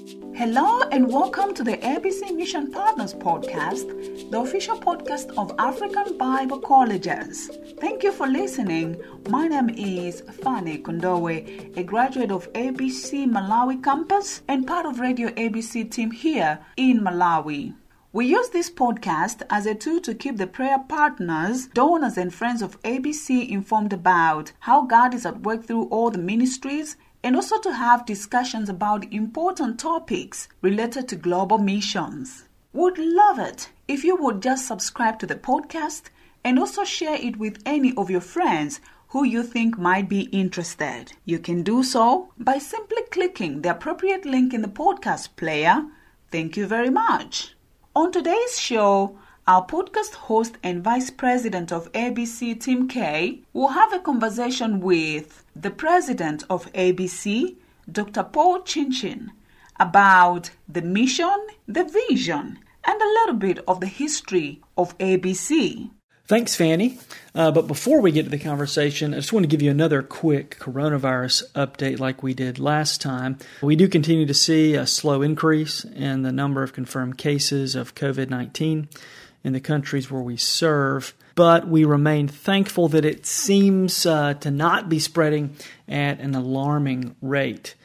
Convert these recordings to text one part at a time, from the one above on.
Hello and welcome to the ABC Mission Partners podcast, the official podcast of African Bible Colleges. Thank you for listening. My name is Fanny Kondowe, a graduate of ABC Malawi campus and part of Radio ABC team here in Malawi. We use this podcast as a tool to keep the prayer partners, donors, and friends of ABC informed about how God is at work through all the ministries and also to have discussions about important topics related to global missions. Would love it if you would just subscribe to the podcast and also share it with any of your friends who you think might be interested. You can do so by simply clicking the appropriate link in the podcast player. Thank you very much. On today's show, our podcast host and vice president of ABC, Tim Kay, will have a conversation with the president of ABC, Dr. Paul Chinchen, about the mission, the vision, and a little bit of the history of ABC. Thanks, Fanny. Uh, but before we get to the conversation, I just want to give you another quick coronavirus update like we did last time. We do continue to see a slow increase in the number of confirmed cases of COVID 19 in the countries where we serve. But we remain thankful that it seems uh, to not be spreading at an alarming rate.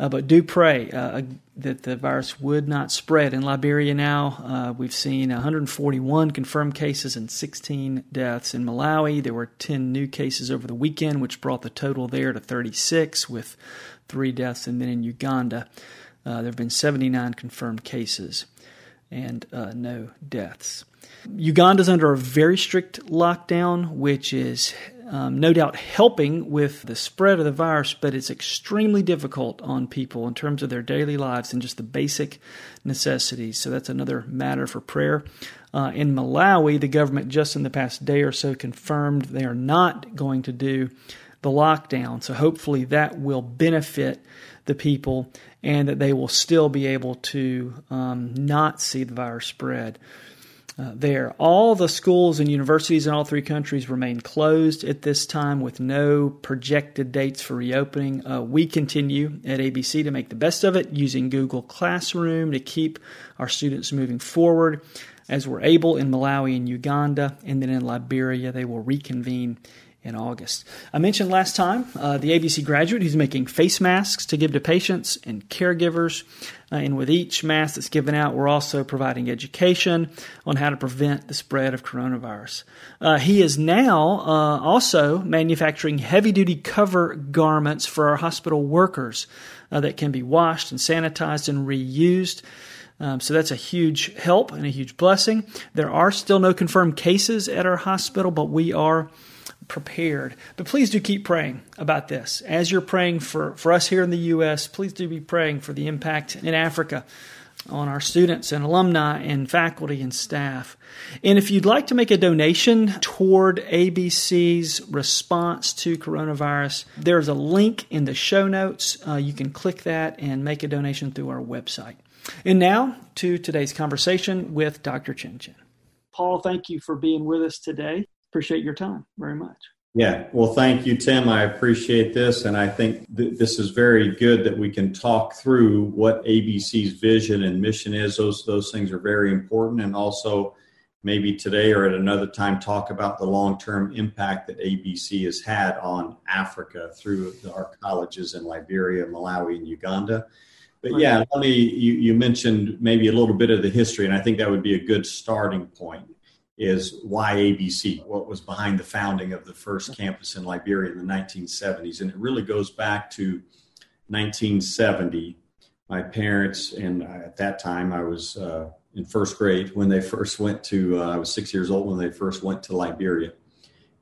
Uh, but do pray uh, that the virus would not spread. In Liberia now, uh, we've seen 141 confirmed cases and 16 deaths. In Malawi, there were 10 new cases over the weekend, which brought the total there to 36, with three deaths. And then in Uganda, uh, there have been 79 confirmed cases and uh, no deaths. Uganda's under a very strict lockdown, which is um, no doubt helping with the spread of the virus, but it's extremely difficult on people in terms of their daily lives and just the basic necessities. So that's another matter for prayer. Uh, in Malawi, the government just in the past day or so confirmed they are not going to do the lockdown. So hopefully that will benefit the people and that they will still be able to um, not see the virus spread. Uh, there. All the schools and universities in all three countries remain closed at this time with no projected dates for reopening. Uh, we continue at ABC to make the best of it using Google Classroom to keep our students moving forward as we're able in Malawi and Uganda, and then in Liberia, they will reconvene in August. I mentioned last time uh, the ABC graduate who's making face masks to give to patients and caregivers. Uh, and with each mask that's given out, we're also providing education on how to prevent the spread of coronavirus. Uh, he is now uh, also manufacturing heavy duty cover garments for our hospital workers uh, that can be washed and sanitized and reused. Um, so that's a huge help and a huge blessing. There are still no confirmed cases at our hospital, but we are prepared. But please do keep praying about this. As you're praying for, for us here in the U.S., please do be praying for the impact in Africa on our students and alumni and faculty and staff. And if you'd like to make a donation toward ABC's response to coronavirus, there's a link in the show notes. Uh, you can click that and make a donation through our website. And now to today's conversation with Dr. Chinchen. Paul, thank you for being with us today appreciate your time very much. Yeah, well, thank you, Tim. I appreciate this. And I think th- this is very good that we can talk through what ABC's vision and mission is. Those, those things are very important. And also, maybe today or at another time, talk about the long term impact that ABC has had on Africa through our colleges in Liberia, Malawi, and Uganda. But yeah, let me, you, you mentioned maybe a little bit of the history, and I think that would be a good starting point is why ABC, what was behind the founding of the first campus in Liberia in the 1970s. And it really goes back to 1970. My parents, and at that time I was uh, in first grade when they first went to, uh, I was six years old when they first went to Liberia.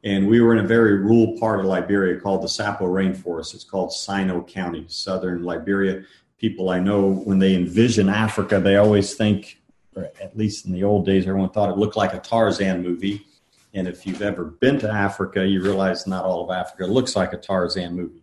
And we were in a very rural part of Liberia called the Sapo Rainforest. It's called Sinoe County, southern Liberia. People I know, when they envision Africa, they always think or at least in the old days, everyone thought it looked like a Tarzan movie. And if you've ever been to Africa, you realize not all of Africa looks like a Tarzan movie.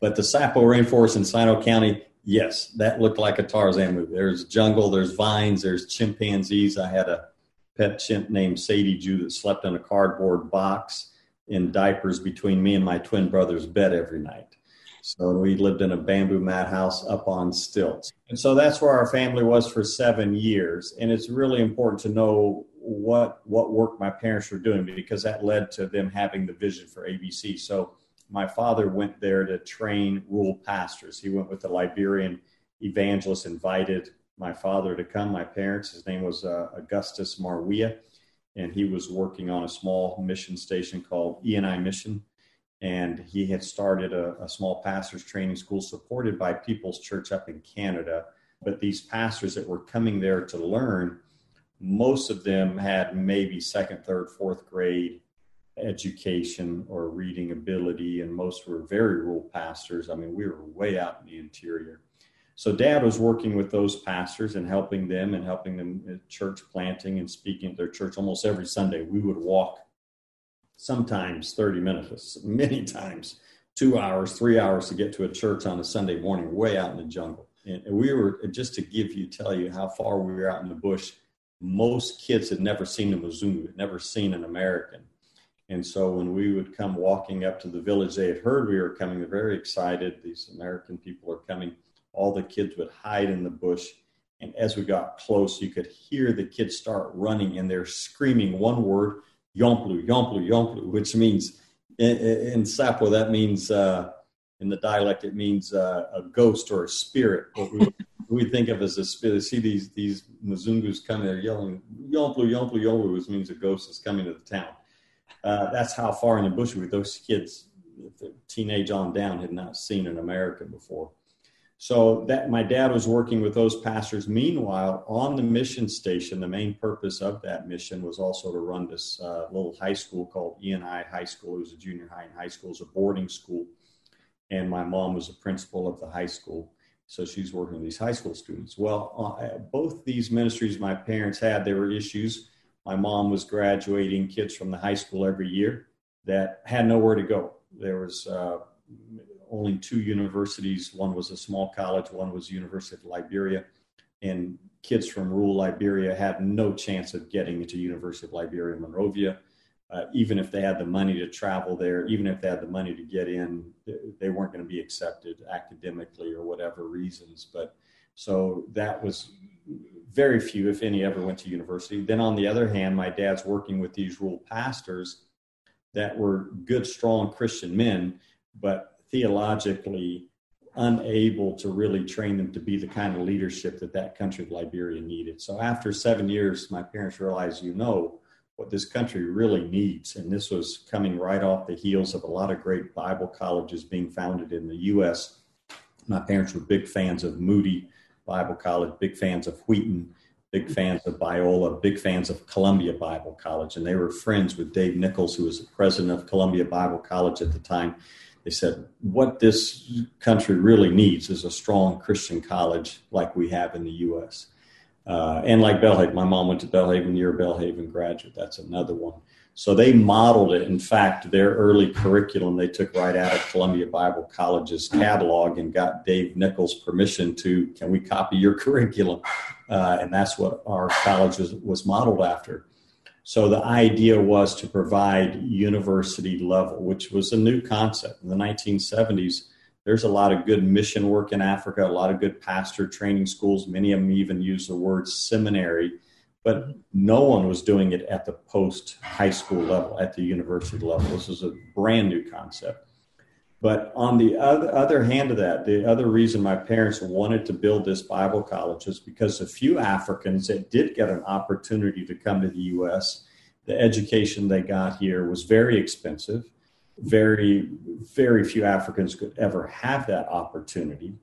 But the Sapo Rainforest in Sinoe County, yes, that looked like a Tarzan movie. There's jungle, there's vines, there's chimpanzees. I had a pet chimp named Sadie Jew that slept in a cardboard box in diapers between me and my twin brother's bed every night. So we lived in a bamboo mat house up on stilts. And so that's where our family was for seven years. And it's really important to know what what work my parents were doing because that led to them having the vision for ABC. So my father went there to train rural pastors. He went with the Liberian evangelist, invited my father to come. My parents, his name was uh, Augustus Marwieh, and he was working on a small mission station called ENI Mission. And he had started a, a small pastors training school supported by People's Church up in Canada. But these pastors that were coming there to learn, most of them had maybe second, third, fourth grade education or reading ability, and most were very rural pastors. I mean, we were way out in the interior. So dad was working with those pastors and helping them and helping them church planting and speaking at their church almost every Sunday. We would walk sometimes 30 minutes, many times two hours, three hours to get to a church on a Sunday morning, way out in the jungle. And we were just to give you, tell you how far we were out in the bush. Most kids had never seen a Mzungu, had never seen an American. And so when we would come walking up to the village, they had heard we were coming. They're very excited. These American people are coming all the kids would hide in the bush. And as we got close, you could hear the kids start running and they're screaming one word, yomplu, yomplu, yomplu, which means in, in Sapo, that means, uh, in the dialect, it means uh, a ghost or a spirit. What we, we think of as a spirit. See these, these Mzungus coming, they're yelling, yomplu, yomplu, yomplu, which means a ghost is coming to the town. Uh, that's how far in the bush we those kids, teenage on down, had not seen an American before. So that my dad was working with those pastors. Meanwhile, on the mission station, the main purpose of that mission was also to run this uh, little high school called ENI High School. It was a junior high and high school. It was a boarding school, and my mom was the principal of the high school. So she's working with these high school students. Well, uh, both these ministries my parents had, there were issues. My mom was graduating kids from the high school every year that had nowhere to go. There was uh, only two universities. One was a small college, one was University of Liberia. And kids from rural Liberia had no chance of getting into University of Liberia Monrovia. Uh, even if they had the money to travel there, even if they had the money to get in, they weren't going to be accepted academically or whatever reasons. But so that was very few, if any, ever went to university. Then on the other hand, my dad's working with these rural pastors that were good, strong Christian men, but theologically unable to really train them to be the kind of leadership that that country of Liberia needed. So after seven years, my parents realized, you know, what this country really needs. And this was coming right off the heels of a lot of great Bible colleges being founded in the U.S. My parents were big fans of Moody Bible College, big fans of Wheaton, big fans of Biola, big fans of Columbia Bible College. And they were friends with Dave Nichols, who was the president of Columbia Bible College at the time they said what this country really needs is a strong Christian college like we have in the U.S. Uh, and like Belhaven, my mom went to Belhaven, you're a Belhaven graduate. That's another one. So they modeled it. In fact, their early curriculum they took right out of Columbia Bible College's catalog and got Dave Nichols permission to, can we copy your curriculum? Uh, and that's what our college was, was modeled after. So the idea was to provide university level, which was a new concept in the 1970s. There's a lot of good mission work in Africa, a lot of good pastor training schools. Many of them even use the word seminary, but no one was doing it at the post high school level, at the university level. This is a brand new concept. But on the other, other hand of that, the other reason my parents wanted to build this Bible college is because a few Africans that did get an opportunity to come to the U.S., the education they got here was very expensive. Very, very few Africans could ever have that opportunity.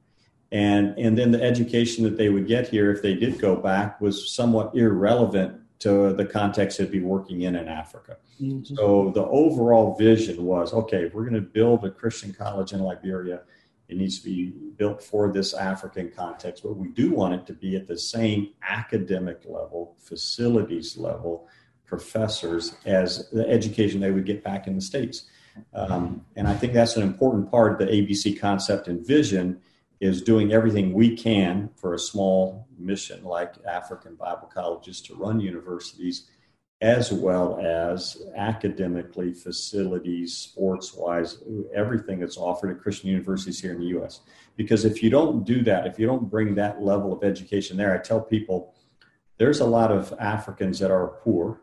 And, and then the education that they would get here, if they did go back, was somewhat irrelevant to the context they'd be working in in Africa. Mm-hmm. So the overall vision was okay, if we're going to build a Christian college in Liberia, it needs to be built for this African context, but we do want it to be at the same academic level, facilities level, professors as the education they would get back in the States. Um, and I think that's an important part of the ABC concept and vision is doing everything we can for a small mission like African Bible colleges to run universities as well as academically, facilities, sports wise, everything that's offered at Christian universities here in the U.S. Because if you don't do that, if you don't bring that level of education there, I tell people there's a lot of Africans that are poor,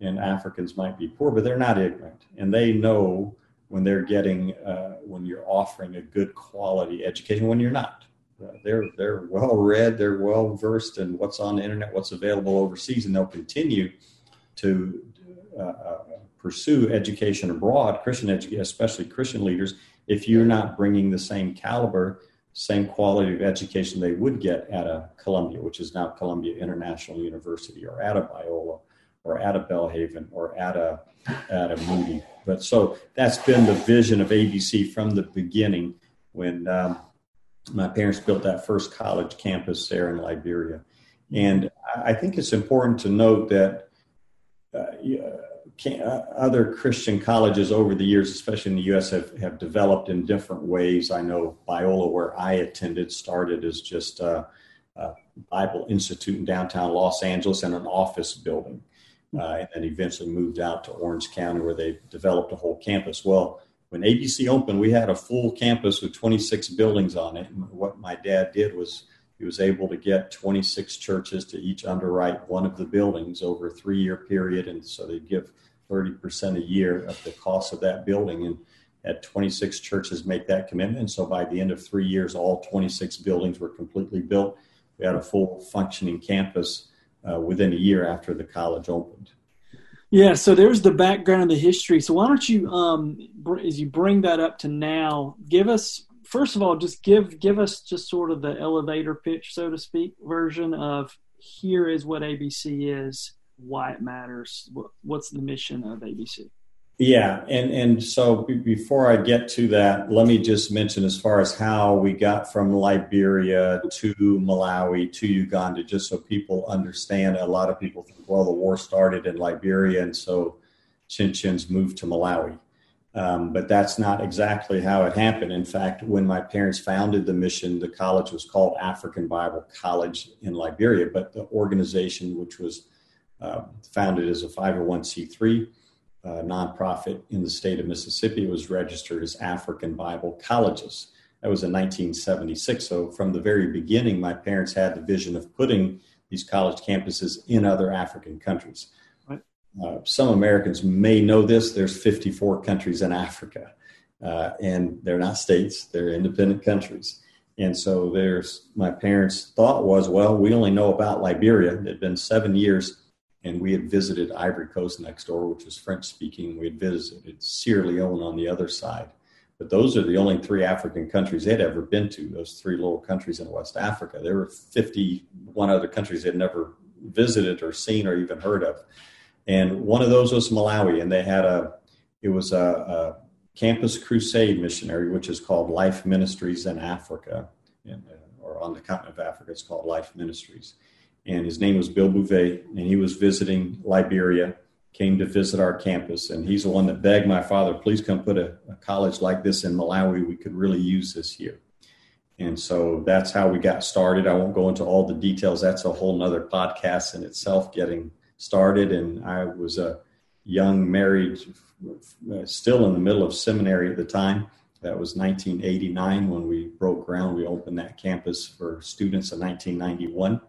and Africans might be poor, but they're not ignorant, and they know when they're getting uh, when you're offering a good quality education when you're not. They're they're well read, they're well versed in what's on the internet, what's available overseas, and they'll continue to uh, uh, pursue education abroad, Christian education, especially Christian leaders, if you're not bringing the same caliber, same quality of education they would get at a Columbia, which is now Columbia International University, or at a Biola, or at a Belhaven, or at a at a Moody. But so that's been the vision of ABC from the beginning when um, my parents built that first college campus there in Liberia. And I think it's important to note that uh, uh, other Christian colleges over the years, especially in the U.S., have, have developed in different ways. I know Biola, where I attended, started as just a, a Bible Institute in downtown Los Angeles and an office building, uh, and then eventually moved out to Orange County, where they developed a whole campus. Well, when ABC opened, we had a full campus with 26 buildings on it. And what my dad did was he was able to get 26 churches to each underwrite one of the buildings over a three year period. And so they'd give 30% a year of the cost of that building. And had 26 churches make that commitment. So by the end of three years, all 26 buildings were completely built. We had a full functioning campus uh, within a year after the college opened. Yeah, so there's the background, of the history. So why don't you, um, as you bring that up to now, give us first of all, just give give us just sort of the elevator pitch, so to speak, version of here is what ABC is, why it matters, what's the mission of ABC. Yeah, and and so before I get to that, let me just mention as far as how we got from Liberia to Malawi to Uganda, just so people understand. A lot of people think, well, the war started in Liberia, and so Chinchen's moved to Malawi. Um, but that's not exactly how it happened. In fact, when my parents founded the mission, the college was called African Bible College in Liberia, but the organization, which was uh, founded as a 501c3 uh, nonprofit in the state of Mississippi, was registered as African Bible Colleges. That was in 1976. So, from the very beginning, my parents had the vision of putting these college campuses in other African countries. Uh, some Americans may know this. There's 54 countries in Africa, uh, and they're not states; they're independent countries. And so, there's my parents' thought was, well, we only know about Liberia. It had been seven years, and we had visited Ivory Coast next door, which was French speaking. We had visited Sierra Leone on the other side. But those are the only three African countries they'd ever been to, those three little countries in West Africa. There were 51 other countries they'd never visited or seen or even heard of and one of those was Malawi, and they had a it was a, a campus crusade missionary, which is called Life Ministries in Africa, or on the continent of Africa, it's called Life Ministries. And his name was Bill Bouvet, and he was visiting Liberia, came to visit our campus, and he's the one that begged my father, please come put a, a college like this in Malawi. We could really use this here. And so that's how we got started. I won't go into all the details. That's a whole nother podcast in itself, getting started, and I was a young married, still in the middle of seminary at the time. That was 1989 when we broke ground. We opened that campus for students in 1991.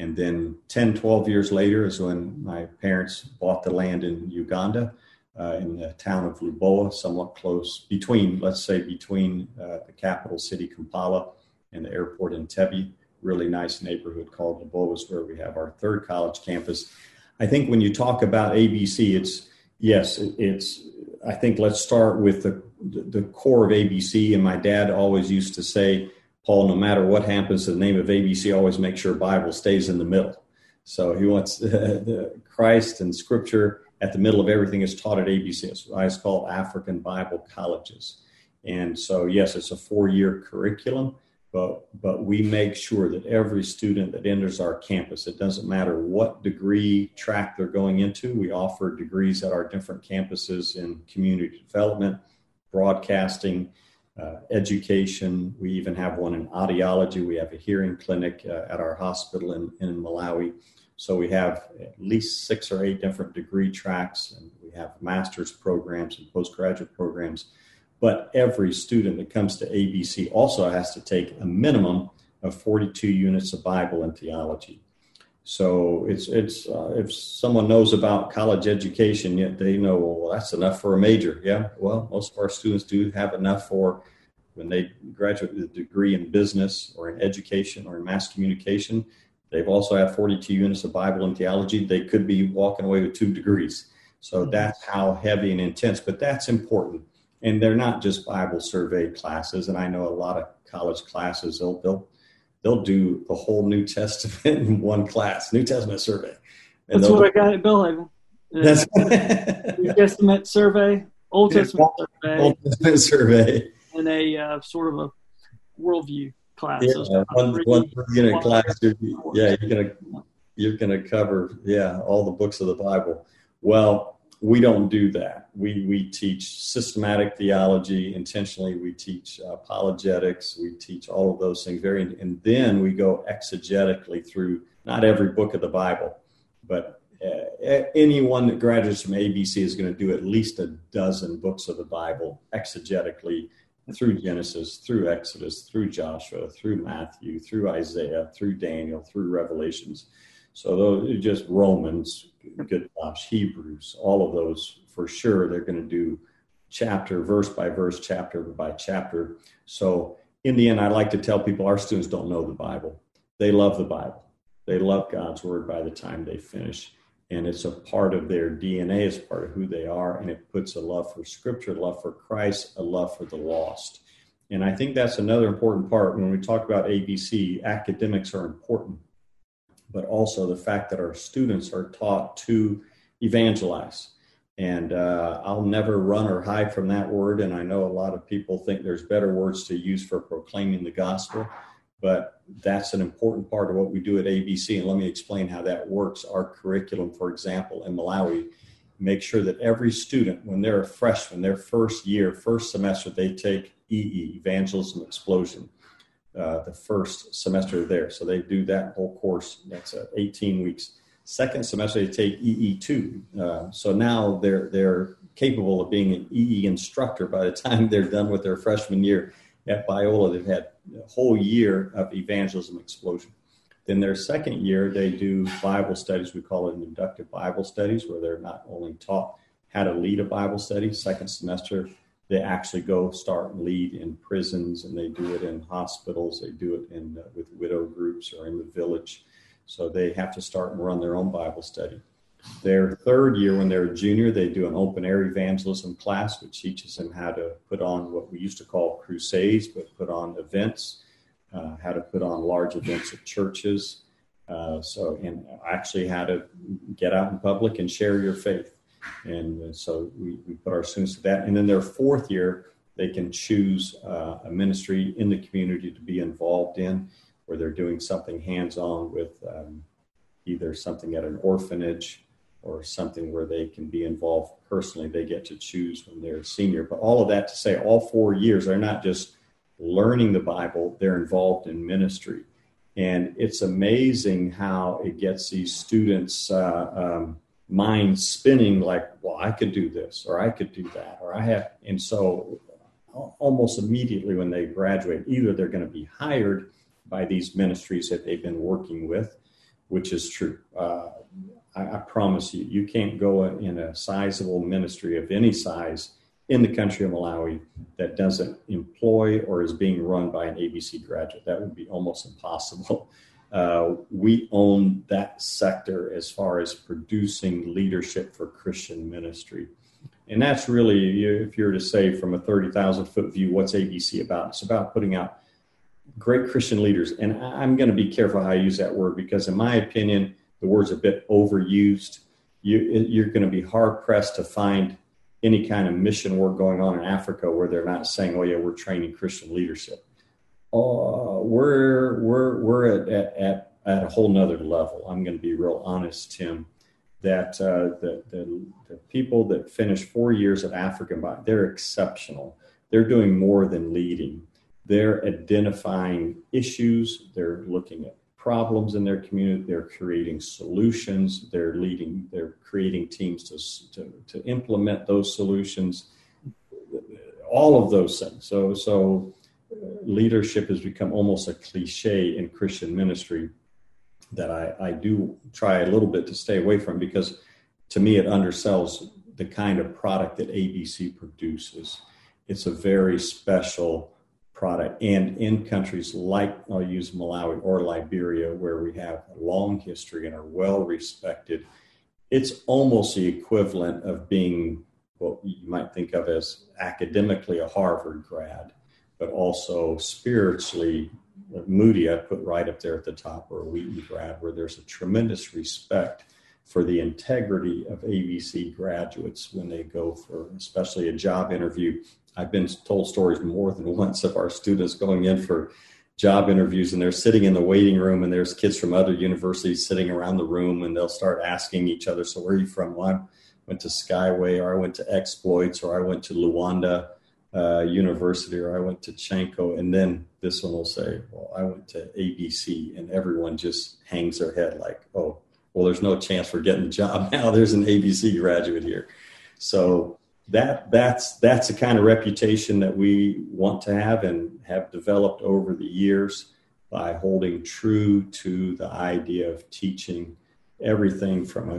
And then 10, 12 years later is when my parents bought the land in Uganda, uh, in the town of Lubowa, somewhat close between, let's say, between uh, the capital city, Kampala, and the airport in Entebbe. Really nice neighborhood called Lubowa is where we have our third college campus. I think when you talk about ABC, it's yes, it's. I think let's start with the the core of ABC. And my dad always used to say, Paul, no matter what happens to the name of ABC, always make sure Bible stays in the middle. So he wants uh, Christ and Scripture at the middle of everything is taught at ABC. It's, it's called African Bible Colleges. And so, yes, it's a four year curriculum but but we make sure that every student that enters our campus it doesn't matter what degree track they're going into we offer degrees at our different campuses in community development broadcasting uh, education we even have one in audiology we have a hearing clinic uh, at our hospital in, in malawi So we have at least six or eight different degree tracks, and we have master's programs and postgraduate programs. But every student that comes to ABC also has to take a minimum of 42 units of Bible and theology. So it's it's uh, if someone knows about college education, yet they know well that's enough for a major. Yeah, well most of our students do have enough for when they graduate with a degree in business or in education or in mass communication. They've also had 42 units of Bible and theology. They could be walking away with two degrees. So that's how heavy and intense, but that's important. And they're not just Bible survey classes. And I know a lot of college classes, they'll, they'll they'll do the whole New Testament in one class, New Testament survey. And That's what I got at Belhaven. That's New Testament survey, Old Testament survey, Old Testament survey, and a uh, sort of a worldview class. Yeah, so one, one unit class. You're, yeah, you're gonna you're gonna cover yeah all the books of the Bible. Well, we don't do that. We we teach systematic theology intentionally. We teach apologetics. We teach all of those things very, and then we go exegetically through not every book of the Bible, but uh, anyone that graduates from ABC is going to do at least a dozen books of the Bible exegetically through Genesis, through Exodus, through Joshua, through Matthew, through Isaiah, through Daniel, through Revelations. So those just Romans, good gosh, Hebrews, all of those for sure. They're going to do chapter, verse by verse, chapter by chapter. So in the end, I like to tell people our students don't know the Bible. They love the Bible. They love God's word by the time they finish. And it's a part of their DNA, it's part of who they are. And it puts a love for scripture, love for Christ, a love for the lost. And I think that's another important part when we talk about ABC. Academics are important but also the fact that our students are taught to evangelize. And uh, I'll never run or hide from that word. And I know a lot of people think there's better words to use for proclaiming the gospel, but that's an important part of what we do at ABC. And let me explain how that works. Our curriculum, for example, in Malawi, make sure that every student, when they're a freshman, their first year, first semester, they take EE, Evangelism Explosion uh, the first semester there. So they do that whole course. That's uh, 18 weeks. Second semester they take EE2. Uh, so now they're they're capable of being an EE instructor by the time they're done with their freshman year at Biola. They've had a whole year of evangelism explosion. Then their second year they do Bible studies. We call it inductive Bible studies, where they're not only taught how to lead a Bible study. Second semester they actually go start lead in prisons and they do it in hospitals they do it in uh, with widow groups or in the village. So they have to start and run their own bible study. Their third year when they're a junior they do an open air evangelism class which teaches them how to put on what we used to call crusades but put on events uh, how to put on large events at churches. Uh, so and actually how to get out in public and share your faith and so we, we put our students to that. And then their fourth year, they can choose uh, a ministry in the community to be involved in, where they're doing something hands on with um, either something at an orphanage or something where they can be involved personally. They get to choose when they're a senior. But all of that to say, all four years, they're not just learning the Bible, they're involved in ministry. And it's amazing how it gets these students. Uh, um, mind spinning like, well, I could do this or I could do that or I have. And so almost immediately when they graduate, either they're going to be hired by these ministries that they've been working with, which is true. Uh, I, I, promise you, you can't go in a sizable ministry of any size in the country of Malawi that doesn't employ or is being run by an ABC graduate. That would be almost impossible. Uh, we own that sector as far as producing leadership for Christian ministry. And that's really, if you were to say from a 30,000 foot view, what's ABC about? It's about putting out great Christian leaders. And I'm going to be careful how I use that word because, in my opinion, the word's a bit overused. You, are going to be hard pressed to find any kind of mission work going on in Africa where they're not saying, oh, yeah, we're training Christian leadership uh, we're we're we're at, at, at at a whole nother level. I'm going to be real honest, Tim. That uh, the, the, the people that finish four years at African, they're exceptional. They're doing more than leading. They're identifying issues. They're looking at problems in their community. They're creating solutions. They're leading. They're creating teams to to, to implement those solutions. All of those things. So so leadership has become almost a cliche in Christian ministry that I, I do try a little bit to stay away from because to me it undersells the kind of product that ABC produces. It's a very special product. And in countries like, I'll use Malawi or Liberia, where we have a long history and are well respected, it's almost the equivalent of being what you might think of as academically a Harvard grad, but also spiritually Moody, I put right up there at the top, or Wheaton grad, where there's a tremendous respect for the integrity of ABC graduates when they go for, especially a job interview. I've been told stories more than once of our students going in for job interviews and they're sitting in the waiting room and there's kids from other universities sitting around the room and they'll start asking each other, so where are you from? Well, I went to Skyway or I went to Exploits or I went to Luanda uh, University or I went to Chanco. And then this one will say, well, I went to ABC and everyone just hangs their head like, oh, well, there's no chance for getting a job now. There's an ABC graduate here. So that that's that's the kind of reputation that we want to have and have developed over the years by holding true to the idea of teaching everything from a,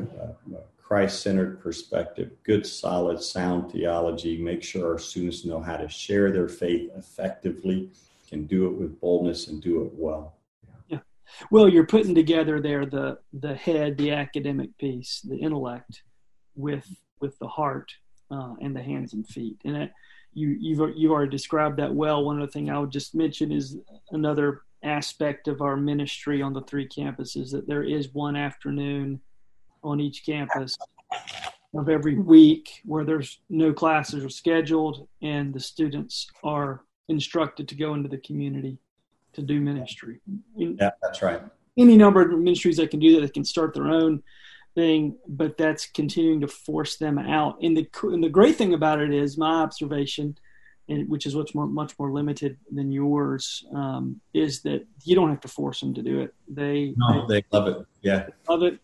a Christ-centered perspective, good, solid, sound theology. Make sure our students know how to share their faith effectively, can do it with boldness, and do it well. Yeah. Well, you're putting together there the the head, the academic piece, the intellect, with with the heart uh, and the hands and feet. And it, you you've you already described that well. One other thing I would just mention is another aspect of our ministry on the three campuses that there is one afternoon on each campus of every week where there's no classes are scheduled and the students are instructed to go into the community to do ministry. Yeah, that's right. Any number of ministries that can do that, they can start their own thing, but that's continuing to force them out. And the and the great thing about it is my observation, and which is much more much more limited than yours, um, is that you don't have to force them to do it. They no, they, they love it. Yeah, love it.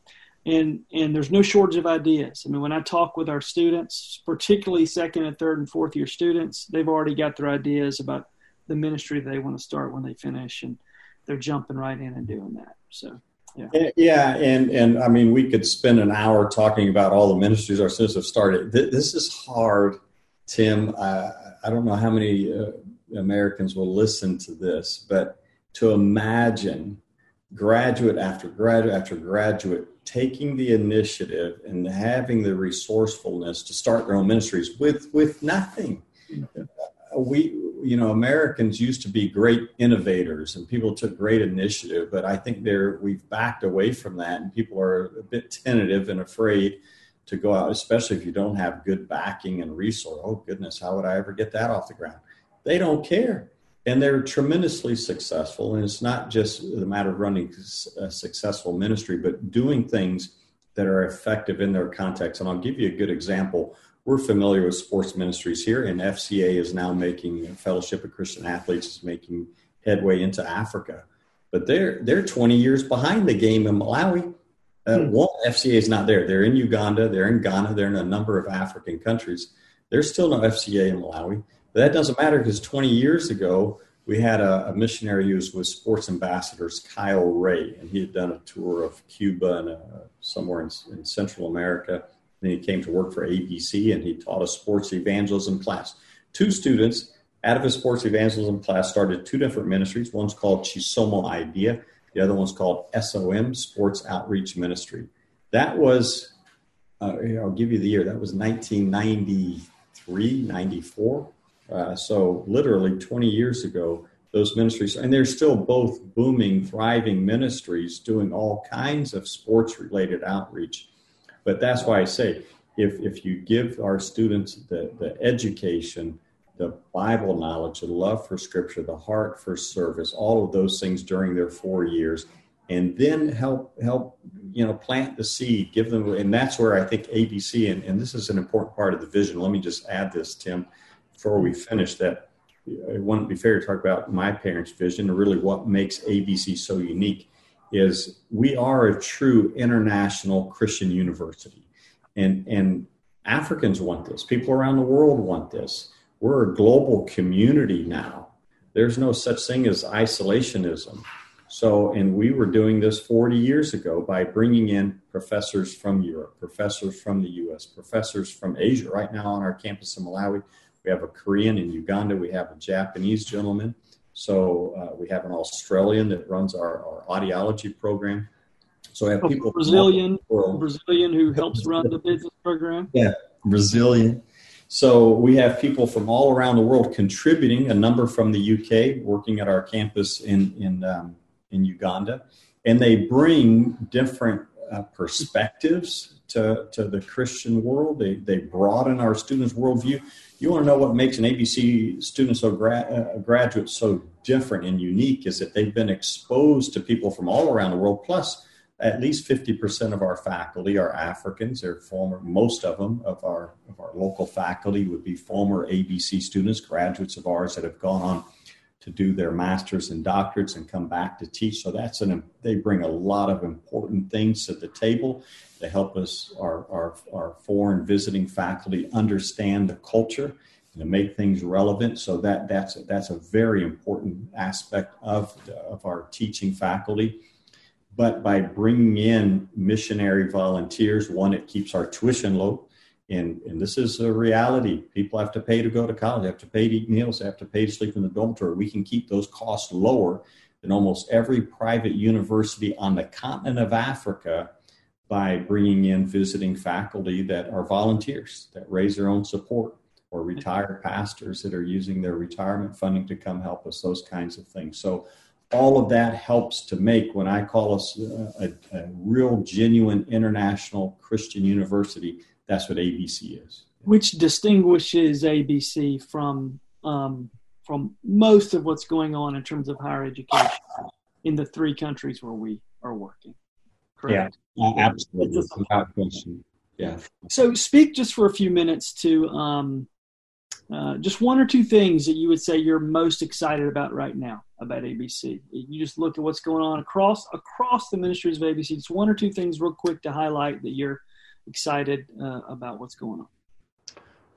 And, and there's no shortage of ideas. I mean, when I talk with our students, particularly second and third and fourth year students, they've already got their ideas about the ministry they want to start when they finish, and they're jumping right in and doing that. So yeah. yeah, and and I mean, we could spend an hour talking about all the ministries our students have started. This is hard, Tim. I, I don't know how many uh, Americans will listen to this, but to imagine graduate after graduate after graduate taking the initiative and having the resourcefulness to start their own ministries with with nothing. Mm-hmm. We you know Americans used to be great innovators and people took great initiative, but I think they're we've backed away from that and people are a bit tentative and afraid to go out, especially if you don't have good backing and resource. Oh goodness, how would I ever get that off the ground? They don't care. And they're tremendously successful. And it's not just the matter of running a successful ministry, but doing things that are effective in their context. And I'll give you a good example we're familiar with sports ministries here, and FCA is now making Fellowship of Christian Athletes is making headway into Africa, but they're they're 20 years behind the game in Malawi. Uh, hmm. One FCA is not there. They're in Uganda, they're in Ghana, they're in a number of African countries. There's still no FCA in Malawi. But that doesn't matter because 20 years ago we had a, a missionary who was with sports ambassadors, Kyle Ray, and he had done a tour of Cuba and uh, somewhere in, in Central America then he came to work for ABC and he taught a sports evangelism class. Two students out of his sports evangelism class started two different ministries. One's called Chisomo Idea, the other one's called SOM, Sports Outreach Ministry. That was, uh, I'll give you the year, that was 1993, 94. Uh, so literally 20 years ago, those ministries, and they're still both booming, thriving ministries doing all kinds of sports related outreach. But that's why I say if, if you give our students the, the education, the Bible knowledge, the love for Scripture, the heart for service, all of those things during their four years, and then help help you know plant the seed, give them, and that's where I think ABC and, and this is an important part of the vision. Let me just add this, Tim, before we finish that. It wouldn't be fair to talk about my parents' vision, or really what makes ABC so unique is we are a true international Christian university. And, and Africans want this. People around the world want this. We're a global community now. There's no such thing as isolationism. So, and we were doing this 40 years ago by bringing in professors from Europe, professors from the US, professors from Asia. Right now on our campus in Malawi, we have a Korean in Uganda, we have a Japanese gentleman. So, uh, we have an Australian that runs our, our audiology program. So, I have people Brazilian, Brazilian who helps run the business program. Yeah, Brazilian. So we have people from all around the world contributing. A number from the UK working at our campus in in um, in Uganda, and they bring different uh, perspectives to, to the Christian world. They, they broaden our students' worldview. You want to know what makes an ABC student so gra- uh, graduate so different and unique is that they've been exposed to people from all around the world. Plus, at least 50% of our faculty are Africans. They're former, most of them of our, of our local faculty would be former ABC students, graduates of ours that have gone on to do their masters and doctorates and come back to teach. So that's an they bring a lot of important things to the table. to help us our our, our foreign visiting faculty understand the culture and to make things relevant. So that that's that's a very important aspect of of our teaching faculty. But by bringing in missionary volunteers, one, it keeps our tuition low and, and this is a reality. People have to pay to go to college, have to pay to eat meals, have to pay to sleep in the dormitory. We can keep those costs lower than almost every private university on the continent of Africa by bringing in visiting faculty that are volunteers that raise their own support or retired pastors that are using their retirement funding to come help us, those kinds of things. So, all of that helps to make when I call us a, a, a real, genuine international Christian university that's what ABC is. Which distinguishes ABC from um, from most of what's going on in terms of higher education in the three countries where we are working. Correct? Yeah, absolutely, without question. Yeah. So, speak just for a few minutes to um, uh, just one or two things that you would say you're most excited about right now about ABC. You just look at what's going on across across the ministries of ABC. Just one or two things, real quick, to highlight that you're excited uh, about what's going on?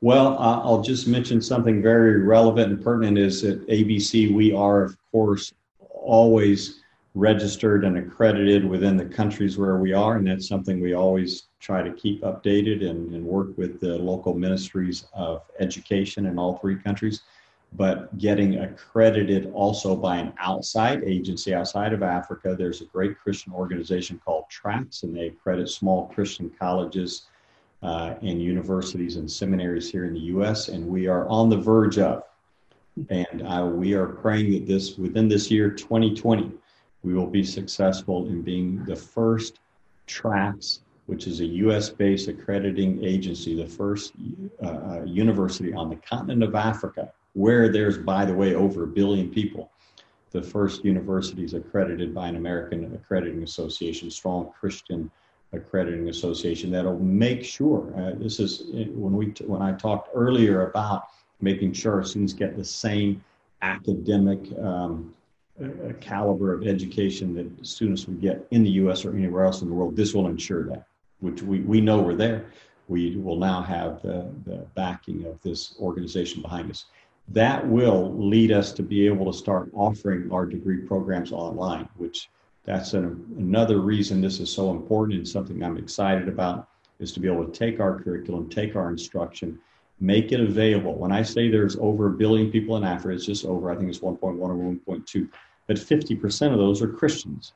Well, I'll just mention something very relevant and pertinent is that ABC, we are, of course, always registered and accredited within the countries where we are, and that's something we always try to keep updated and, and work with the local ministries of education in all three countries but getting accredited also by an outside agency outside of Africa. There's a great Christian organization called TRACS, and they accredit small Christian colleges uh, and universities and seminaries here in the U.S. And we are on the verge of, and uh, we are praying that this within this year, 2020, we will be successful in being the first TRACS which is a US based accrediting agency, the first uh, uh, university on the continent of Africa where there's, by the way, over a billion people. The first universities accredited by an American Accrediting Association, strong Christian accrediting association that'll make sure uh, this is when we when I talked earlier about making sure students get the same academic um, uh, caliber of education that students would get in the U.S. or anywhere else in the world. This will ensure that, which we, we know we're there. We will now have the, the backing of this organization behind us that will lead us to be able to start offering our degree programs online, which that's an, another reason this is so important and something I'm excited about is to be able to take our curriculum, take our instruction, make it available. When I say there's over a billion people in Africa, it's just over, I think it's 1.1 or 1.2, but 50% of those are Christians.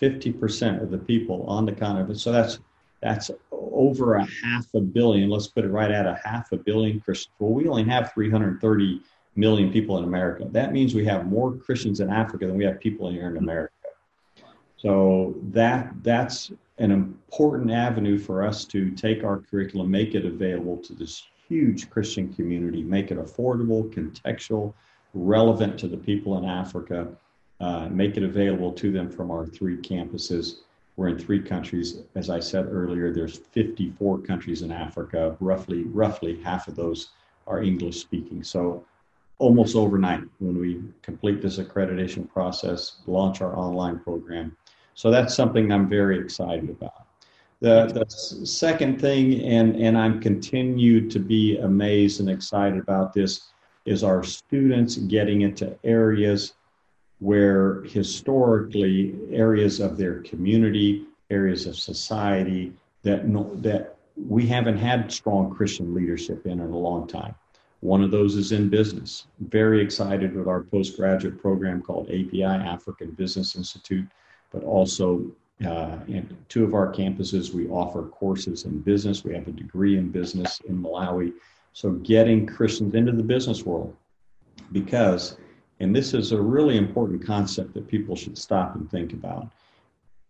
50% of the people on the continent. So that's that's over a half a billion. Let's put it right at a half a billion Christians. Well, we only have 330 million people in America. That means we have more Christians in Africa than we have people here in America. So that that's an important avenue for us to take our curriculum, make it available to this huge Christian community, make it affordable, contextual, relevant to the people in Africa, uh, make it available to them from our three campuses. We're in three countries. As I said earlier, there's 54 countries in Africa. Roughly, roughly half of those are English speaking. So almost overnight when we complete this accreditation process, launch our online program. So that's something I'm very excited about. The, the second thing, and, and I'm continued to be amazed and excited about this, is our students getting into areas where historically areas of their community, areas of society that that we haven't had strong Christian leadership in in a long time. One of those is in business. Very excited with our postgraduate program called API African Business Institute, but also uh, in two of our campuses, we offer courses in business. We have a degree in business in Malawi. So, getting Christians into the business world because, and this is a really important concept that people should stop and think about.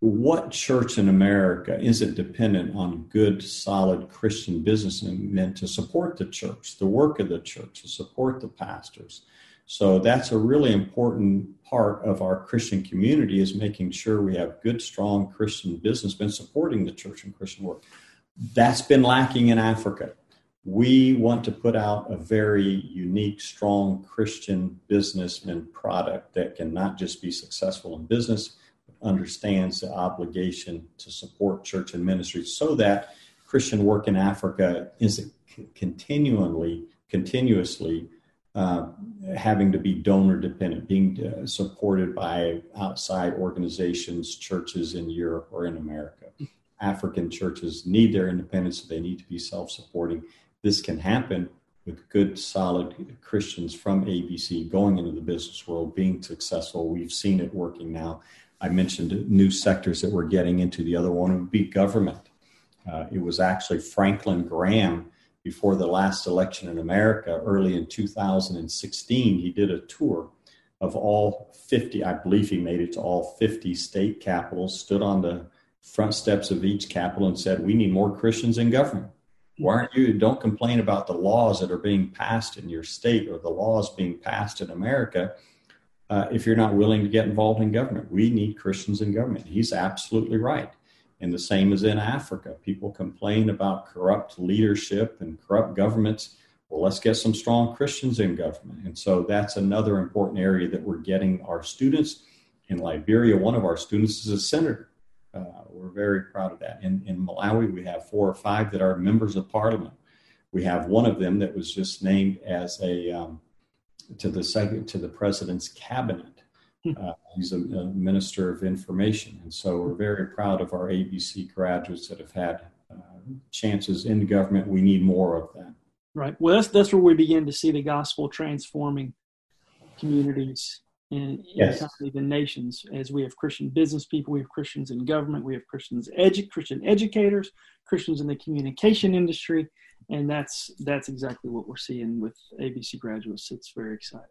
What church in America isn't dependent on good, solid Christian businessmen to support the church, the work of the church, to support the pastors? So that's a really important part of our Christian community is making sure we have good, strong Christian businessmen supporting the church and Christian work. That's been lacking in Africa. We want to put out a very unique, strong Christian businessman product that can not just be successful in business, but understands the obligation to support church and ministry so that Christian work in Africa isn't continually, continuously uh, having to be donor dependent, being uh, supported by outside organizations, churches in Europe or in America. African churches need their independence, they need to be self supporting. This can happen with good, solid Christians from ABC going into the business world, being successful. We've seen it working now. I mentioned new sectors that we're getting into. The other one would be government. Uh, it was actually Franklin Graham before the last election in America, early in 2016, he did a tour of all 50, I believe he made it to all 50 state capitals, stood on the front steps of each capital and said, We need more Christians in government. Why aren't you? Don't complain about the laws that are being passed in your state or the laws being passed in America uh, if you're not willing to get involved in government. We need Christians in government. He's absolutely right. And the same as in Africa. People complain about corrupt leadership and corrupt governments. Well, let's get some strong Christians in government. And so that's another important area that we're getting our students. In Liberia, one of our students is a senator. Uh, we're very proud of that. In, in Malawi, we have four or five that are members of parliament. We have one of them that was just named as a um, to the second to the president's cabinet Hmm. Uh, he's a, a, minister of information. And so we're very proud of our ABC graduates that have had uh, chances in government. We need more of that. Right. Well, that's, that's where we begin to see the gospel transforming communities and yes. the nations as we have Christian business people, we have Christians in government, we have Christians edu- Christian educators, Christians in the communication industry, and that's that's exactly what we're seeing with ABC graduates. It's very exciting.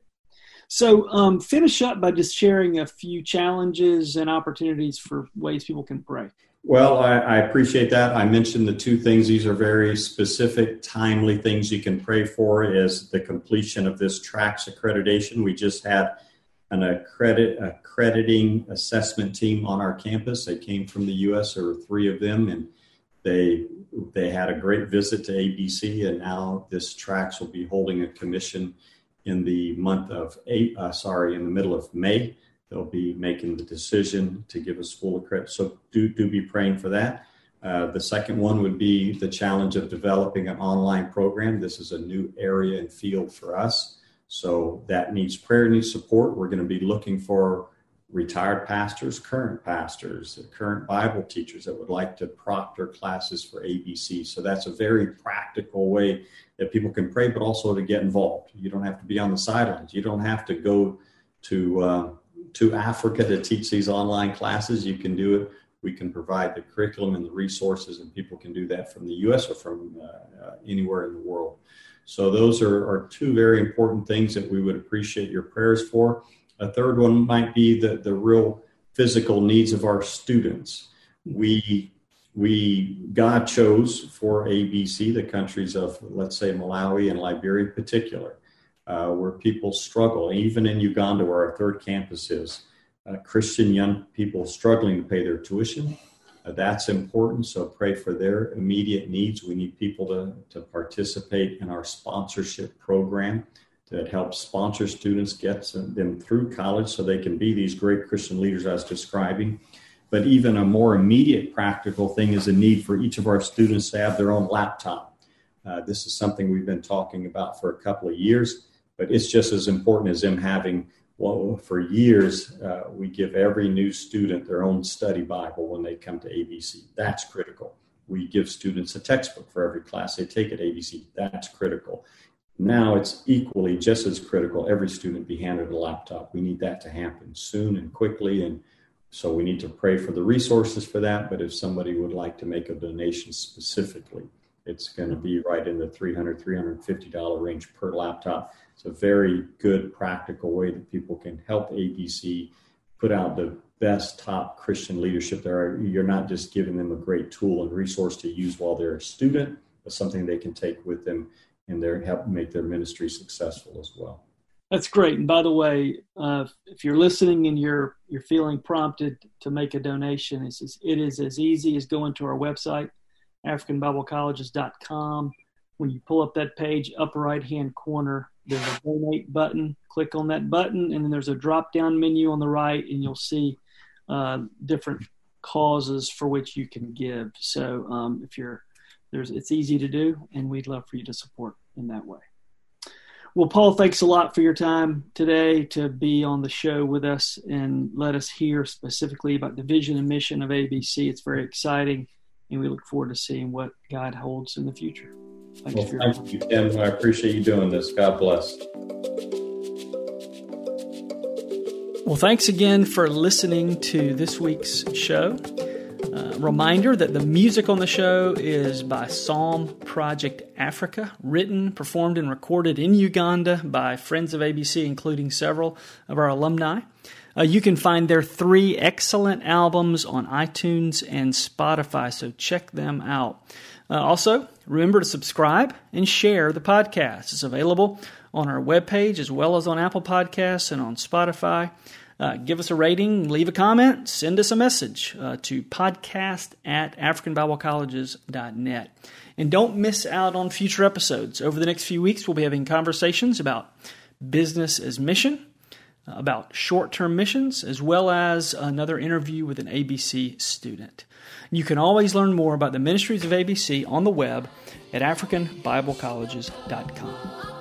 So, um, finish up by just sharing a few challenges and opportunities for ways people can pray. Well, I, I, appreciate that. I mentioned the two things. These are very specific, timely things you can pray for is the completion of this TRACS accreditation. We just had an accredit, accrediting assessment team on our campus. They came from the U.S. There were three of them, and they they had a great visit to ABC. And now this TRACS will be holding a commission in the month of eight, uh, sorry, in the middle of May. They'll be making the decision to give us full credit. So do, do be praying for that. Uh, the second one would be the challenge of developing an online program. This is a new area and field for us. So that needs prayer, needs support. We're going to be looking for retired pastors, current pastors, current Bible teachers that would like to proctor classes for ABC. So that's a very practical way that people can pray, but also to get involved. You don't have to be on the sidelines. You don't have to go to uh, to Africa to teach these online classes. You can do it. We can provide the curriculum and the resources, and people can do that from the U.S. or from uh, uh, anywhere in the world. So those are, are two very important things that we would appreciate your prayers for. A third one might be the, the real physical needs of our students. We we God chose for ABC the countries of let's say Malawi and Liberia in particular, uh, where people struggle. Even in Uganda, where our third campus is, uh, Christian young people struggling to pay their tuition. Uh, that's important. So pray for their immediate needs. We need people to to participate in our sponsorship program that helps sponsor students, get them through college so they can be these great Christian leaders I was describing. But even a more immediate practical thing is a need for each of our students to have their own laptop. Uh, this is something we've been talking about for a couple of years, but it's just as important as them having well, for years, uh, we give every new student their own study Bible when they come to ABC. That's critical. We give students a textbook for every class they take at ABC. That's critical. Now it's equally just as critical every student be handed a laptop. We need that to happen soon and quickly. And so we need to pray for the resources for that. But if somebody would like to make a donation specifically, it's going to be right in the $300, $350 range per laptop. It's a very good, practical way that people can help ABC put out the best top Christian leadership there. You're not just giving them a great tool and resource to use while they're a student, but something they can take with them and their help make their ministry successful as well. That's great. And by the way, uh, if you're listening and you're you're feeling prompted to make a donation, it's, it is as easy as going to our website, AfricanBibleColleges.com. When you pull up that page, upper right hand corner, there's a donate button. Click on that button, and then there's a drop down menu on the right, and you'll see uh, different causes for which you can give. So um, if you're there's it's easy to do, and we'd love for you to support in that way. Well, Paul, thanks a lot for your time today to be on the show with us and let us hear specifically about the vision and mission of ABC. It's very exciting, and we look forward to seeing what God holds in the future. Thanks well, thank you, Tim. I appreciate you doing this. God bless. Well, thanks again for listening to this week's show. Uh, reminder that the music on the show is by Psalm Project Africa, written, performed, and recorded in Uganda by friends of ABC, including several of our alumni. Uh, you can find their three excellent albums on iTunes and Spotify, so check them out. Uh, also, remember to subscribe and share the podcast. It's available on our webpage as well as on Apple Podcasts and on Spotify. Uh, give us a rating, leave a comment, send us a message uh, to podcast at africanbiblecolleges.net. And don't miss out on future episodes. Over the next few weeks, we'll be having conversations about business as mission, about short term missions, as well as another interview with an ABC student. You can always learn more about the ministries of ABC on the web at AfricanBibleColleges.com.